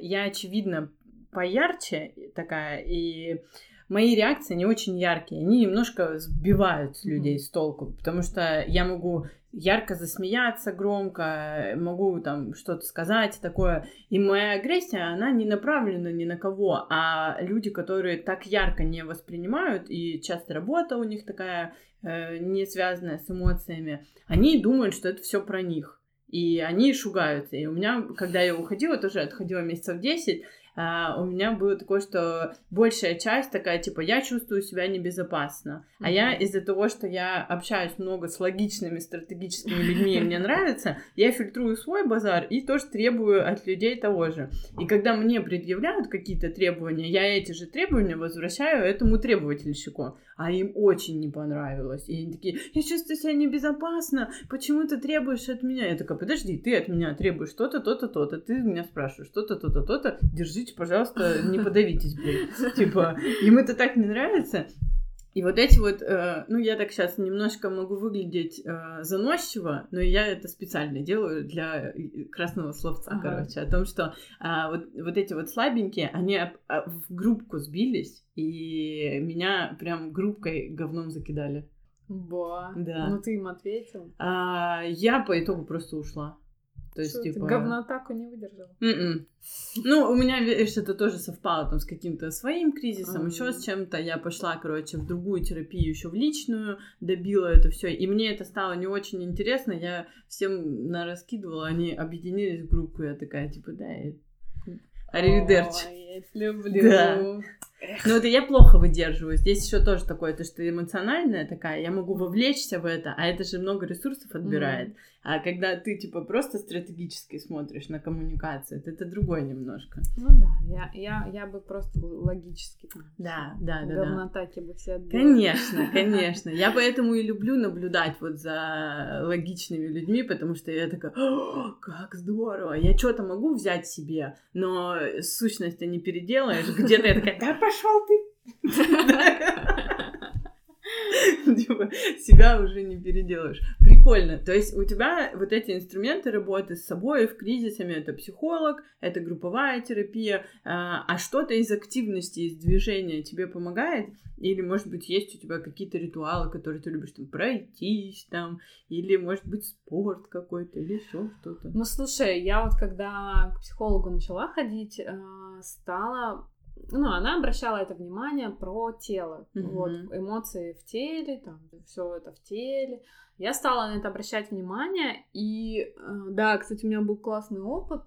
я, очевидно, поярче такая, и мои реакции не очень яркие. Они немножко сбивают людей с толку, потому что я могу ярко засмеяться громко, могу там что-то сказать такое. И моя агрессия, она не направлена ни на кого, а люди, которые так ярко не воспринимают, и часто работа у них такая э, не связанная с эмоциями, они думают, что это все про них. И они шугаются. И у меня, когда я уходила, тоже отходила месяцев 10, а, у меня было такое, что большая часть такая, типа, я чувствую себя небезопасно. А я из-за того, что я общаюсь много с логичными, стратегическими людьми, и мне нравится, я фильтрую свой базар и тоже требую от людей того же. И когда мне предъявляют какие-то требования, я эти же требования возвращаю этому требовательщику. А им очень не понравилось. И они такие, я чувствую себя небезопасно, почему ты требуешь от меня? Я такая, подожди, ты от меня требуешь то-то, то-то, то-то, ты меня спрашиваешь что-то, то-то, то-то, держите, пожалуйста, не подавитесь, блин. Типа, им это так не нравится. И вот эти вот, э, ну, я так сейчас немножко могу выглядеть э, заносчиво, но я это специально делаю для э, красного словца, Ага. короче, о том, что а, вот, вот эти вот слабенькие, они об- а, в группку сбились, и меня прям группкой говном закидали. Ба. Да. Ну ты им ответил. А, я по итогу просто ушла. То есть, Что типа... говноатаку не выдержал? М-м. Ну, у меня, видишь, это тоже совпало там с каким-то своим кризисом, Ага. еще с чем-то. Я пошла, короче, в другую терапию, еще в личную, добила это все. И мне это стало не очень интересно. Я всем нараскидывала, они объединились в группу. Я такая, типа, да, Аривидерчи. Люблю. Да. Ну, это я плохо выдерживаю. Здесь еще тоже такое, то, что эмоциональная такая, я могу вовлечься в это, а это же много ресурсов отбирает. Mm. А когда ты, типа, просто стратегически смотришь на коммуникацию, это, это другое немножко. Ну да, я, я, я бы просто логически. Да, да, да. Говнотаки да. бы все отбила. Конечно, конечно. Я поэтому и люблю наблюдать вот за логичными людьми, потому что я такая, как здорово, я что-то могу взять себе, но сущность не переделаешь. Где-то я такая, да пошел ты. Типа, себя уже не переделаешь. Прикольно. То есть у тебя вот эти инструменты работы с собой в кризисами, это психолог, это групповая терапия, а, а что-то из активности, из движения тебе помогает? Или, может быть, есть у тебя какие-то ритуалы, которые ты любишь там пройтись там, или, может быть, спорт какой-то, или еще что-то? Ну, слушай, я вот когда к психологу начала ходить, а, стала ну, она обращала это внимание про тело, mm-hmm. вот, эмоции в теле, там, все это в теле. Я стала на это обращать внимание, и, э, да, кстати, у меня был классный опыт,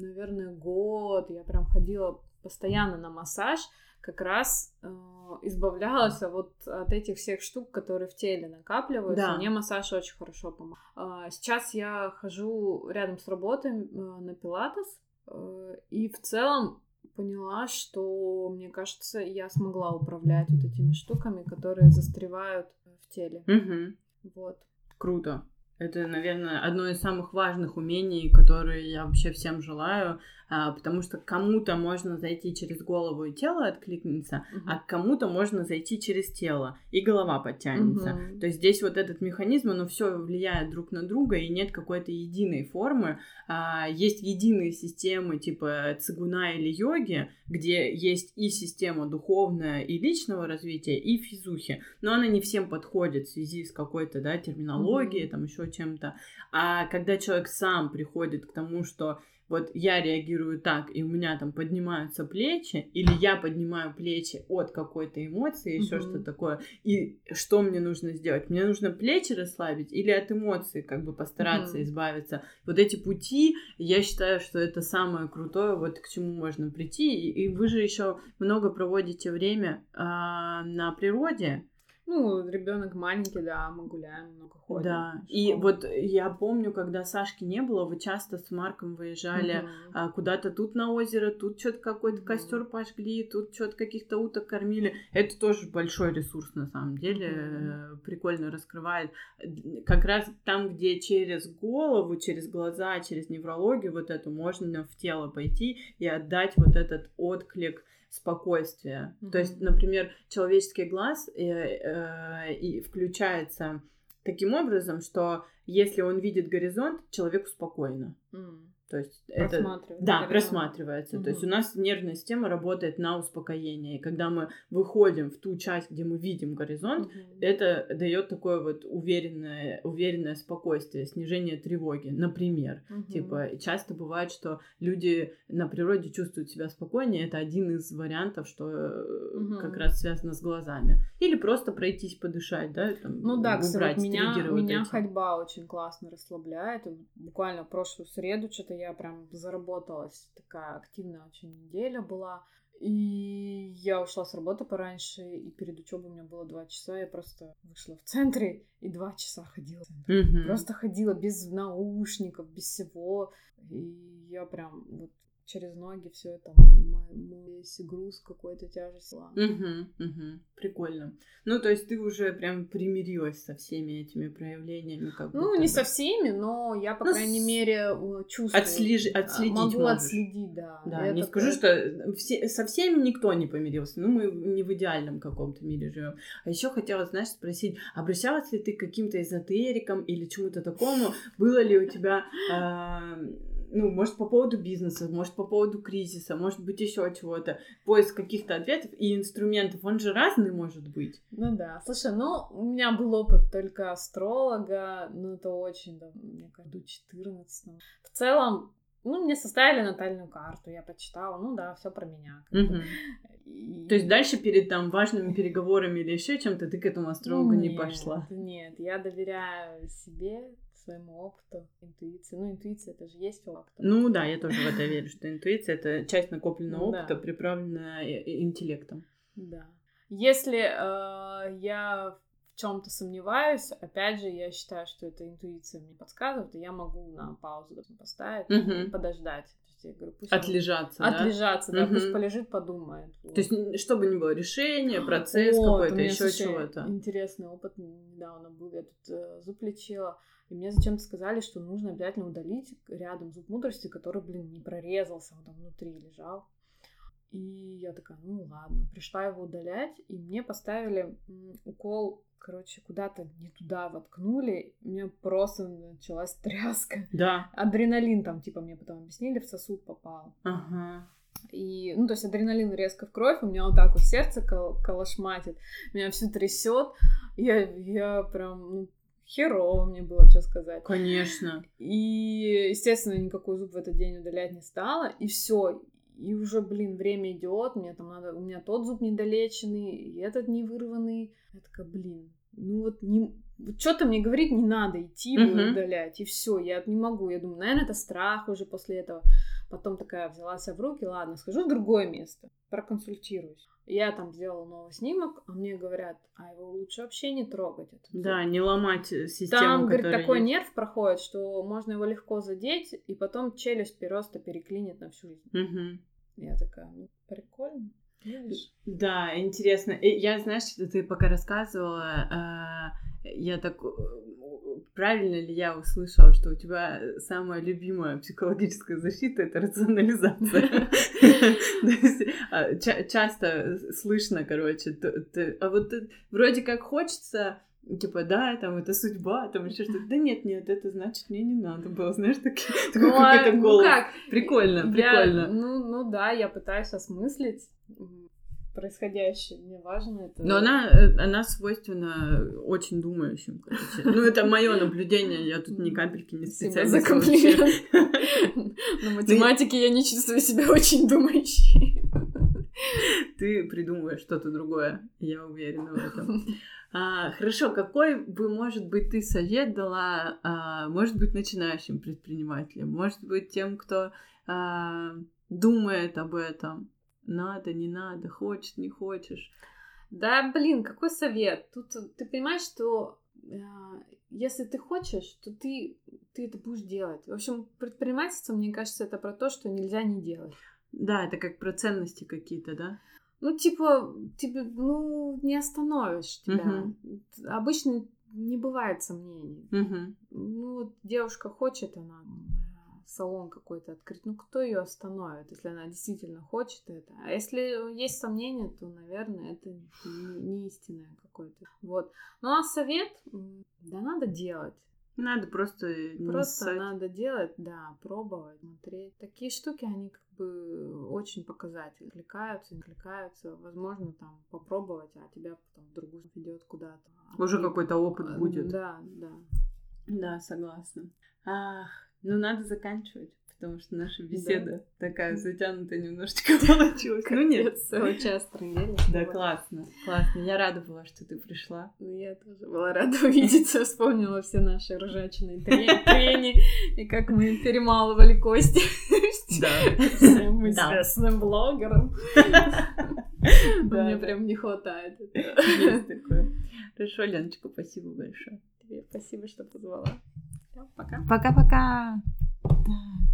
наверное, год, я прям ходила постоянно на массаж, как раз э, избавлялась вот от этих всех штук, которые в теле накапливаются. Да. Мне массаж очень хорошо помог. Э, сейчас я хожу рядом с работой э, на пилатес, э, и в целом поняла, что, мне кажется, я смогла управлять вот этими штуками, которые застревают в теле. Угу. Вот. Круто. Это, наверное, одно из самых важных умений, которые я вообще всем желаю а, потому что кому-то можно зайти через голову и тело откликнется, uh-huh. а кому-то можно зайти через тело и голова подтянется. Uh-huh. То есть здесь вот этот механизм, оно все влияет друг на друга и нет какой-то единой формы. А, есть единые системы типа цигуна или йоги, где есть и система духовная и личного развития, и физухи, но она не всем подходит в связи с какой-то да терминологией, uh-huh. там еще чем-то. А когда человек сам приходит к тому, что вот я реагирую так, и у меня там поднимаются плечи, или я поднимаю плечи от какой-то эмоции, еще mm-hmm. что такое, и что мне нужно сделать? Мне нужно плечи расслабить или от эмоций как бы постараться mm-hmm. избавиться? Вот эти пути, я считаю, что это самое крутое, вот к чему можно прийти. И, и вы же еще много проводите время а, на природе. Ну, ребенок маленький, да, мы гуляем, много ходим. Да, и вот я помню, когда Сашки не было, вы часто с Марком выезжали угу. а, куда-то тут на озеро, тут что-то какой-то угу. костер пожгли, тут что-то каких-то уток кормили. Это тоже большой ресурс на самом деле, угу. прикольно раскрывает. Как раз там, где через голову, через глаза, через неврологию вот эту можно в тело пойти и отдать вот этот отклик спокойствия. Mm-hmm. То есть, например, человеческий глаз э, э, и включается таким образом, что если он видит горизонт, человеку спокойно. Mm. То есть это да, просматривается. Угу. То есть у нас нервная система работает на успокоение. И когда мы выходим в ту часть, где мы видим горизонт, угу. это дает такое вот уверенное, уверенное спокойствие, снижение тревоги. Например, угу. типа часто бывает, что люди на природе чувствуют себя спокойнее. Это один из вариантов, что угу. как раз связано с глазами. Или просто пройтись подышать, да? Там, ну да, кстати, меня, меня ходьба очень классно расслабляет. Буквально в прошлую среду что-то я прям заработалась. Такая активная очень неделя была. И я ушла с работы пораньше, и перед учебой у меня было два часа. Я просто вышла в центре и два часа ходила. Mm-hmm. Просто ходила без наушников, без всего. И я прям вот через ноги все это весь груз какой-то тяжести. Угу, угу. Прикольно. Ну, то есть ты уже прям примирилась со всеми этими проявлениями, как Ну, не бы. со всеми, но я, по ну, крайней с... мере, чувствую. Отслеж... А, Отследить Могу можешь. отследить, да. Да, это не скажу, что все... со всеми никто не помирился. Ну, мы не в идеальном каком-то мире живем. А еще хотела, знаешь, спросить, обращалась ли ты к каким-то эзотерикам или чему-то такому? Было ли у тебя ну, может, по поводу бизнеса, может, по поводу кризиса, может быть, еще чего-то, поиск каких-то ответов и инструментов, он же разный может быть. Ну да, слушай, ну, у меня был опыт только астролога, ну, это очень, да, мне кажется, 14 В целом, ну, мне составили натальную карту, я почитала, ну да, все про меня. Mm-hmm. И То есть дальше перед там важными переговорами или еще чем-то ты к этому астрологу нет, не пошла? Нет, я доверяю себе, своему опыту, интуиции. Ну, интуиция это же есть опыт. Ну да, я тоже в это верю, что интуиция это часть накопленного опыта, приправленная э, э, интеллектом. Да. Если э, я в чем-то сомневаюсь, опять же, я считаю, что это интуиция мне подсказывает, и я могу на паузу поставить, Мгм. подождать. Я говорю, пусть он- Отлежаться, да? Отлежаться, да, пусть Мгм. полежит, подумает. Вот. То есть, чтобы не было решения, процесс Вот, у какой-то, еще чего-то. Интересный опыт недавно был. Я тут э, зуб лечила, и мне зачем-то сказали, что нужно обязательно удалить рядом зуб мудрости, который, блин, не прорезался, он там внутри лежал. И я такая, ну ладно, пришла его удалять, и мне поставили укол, короче, куда-то не туда воткнули, у меня просто началась тряска. Да. Адреналин там, типа, мне потом объяснили, в сосуд попал. Ага. И, ну, то есть адреналин резко в кровь, у меня вот так вот сердце кол- колошматит, меня все трясет, я, я прям, ну, херово мне было, что сказать. Конечно. И, естественно, никакой зуб в этот день удалять не стала, и все. И уже, блин, время идет, мне там надо, у меня тот зуб недолеченный, и этот не вырванный. Я такая, блин, ну вот не, что-то мне говорит, не надо идти Мгм. удалять, и все, я не могу. Я думаю, наверное, это страх уже после этого. Потом такая взяла себя в руки, ладно, схожу в другое место, проконсультируюсь. Я там сделала новый снимок, а мне говорят, а его лучше вообще не трогать. зуб». Да, не ломать э, систему, Там, говорит, такой есть. нерв проходит, что можно его легко задеть, и потом челюсть просто переклинит на всю жизнь. Мгм. Я такая, ну, прикольно. Видишь? Да, интересно. И Я, знаешь, ты пока рассказывала, а, я так... э, Правильно ли я услышала, что у тебя самая любимая психологическая защита — это рационализация? А, ча- Часто слышно, короче, а вот э, вроде как хочется типа, да, там, это судьба, там еще что-то. Да нет, нет, это значит, мне не надо было, знаешь, такой такой Ну, а, какой-то ну голос. как? Прикольно, Я- прикольно. ну, ну да, я пытаюсь осмыслить происходящее. Мне важно это. Но она, э, она свойственна очень думающим, короче. Ну, это мое наблюдение, я тут ни капельки не Спасибо за комплимент. На математике я не чувствую себя очень думающей. Ты придумываешь что-то другое, я уверена в этом. А, хорошо, какой бы, может быть, ты совет дала, а, может быть, начинающим предпринимателям, может быть, тем, кто а, думает об этом, надо, не надо, хочешь, не хочешь. Да, блин, какой совет? Тут э, ты понимаешь, что э, если ты хочешь, то ты, ты это будешь делать. В общем, предпринимательство, мне кажется, это про то, что нельзя не делать. Да, это как про ценности какие-то, да? Ну, типа, тебе, ну, не остановишь тебя. Обычно не бывает сомнений. Мгм. Ну, вот девушка хочет, она салон какой-то открыть, ну, кто ее остановит, если она действительно хочет это? А если есть сомнения, то, наверное, это не, не истинное какое-то. Вот. Ну, а совет, да надо делать. Надо просто Просто ссать. надо делать, да, пробовать, смотреть. Такие штуки, они как бы очень показательны. Кликаются, не кликаются. Возможно, там попробовать, а тебя потом в другую ведет куда-то. Уже какой-то опыт А, будет. Да, да. Да, согласна. Ах, ну надо заканчивать, потому что наша беседа такая затянутая немножечко получилась. Ну нет. Целый час трындели. Да, классно, классно. Я рада была, что ты пришла. Ну, я тоже была рада увидеться, вспомнила все наши ржачные тре- трени, и как мы перемалывали кости Да. всем Да. известным блогерам. Да, Мне да. прям не хватает. Есть такое. Хорошо, Леночка, спасибо большое. Тебе спасибо, что позвала. Пока. Пока-пока. Так.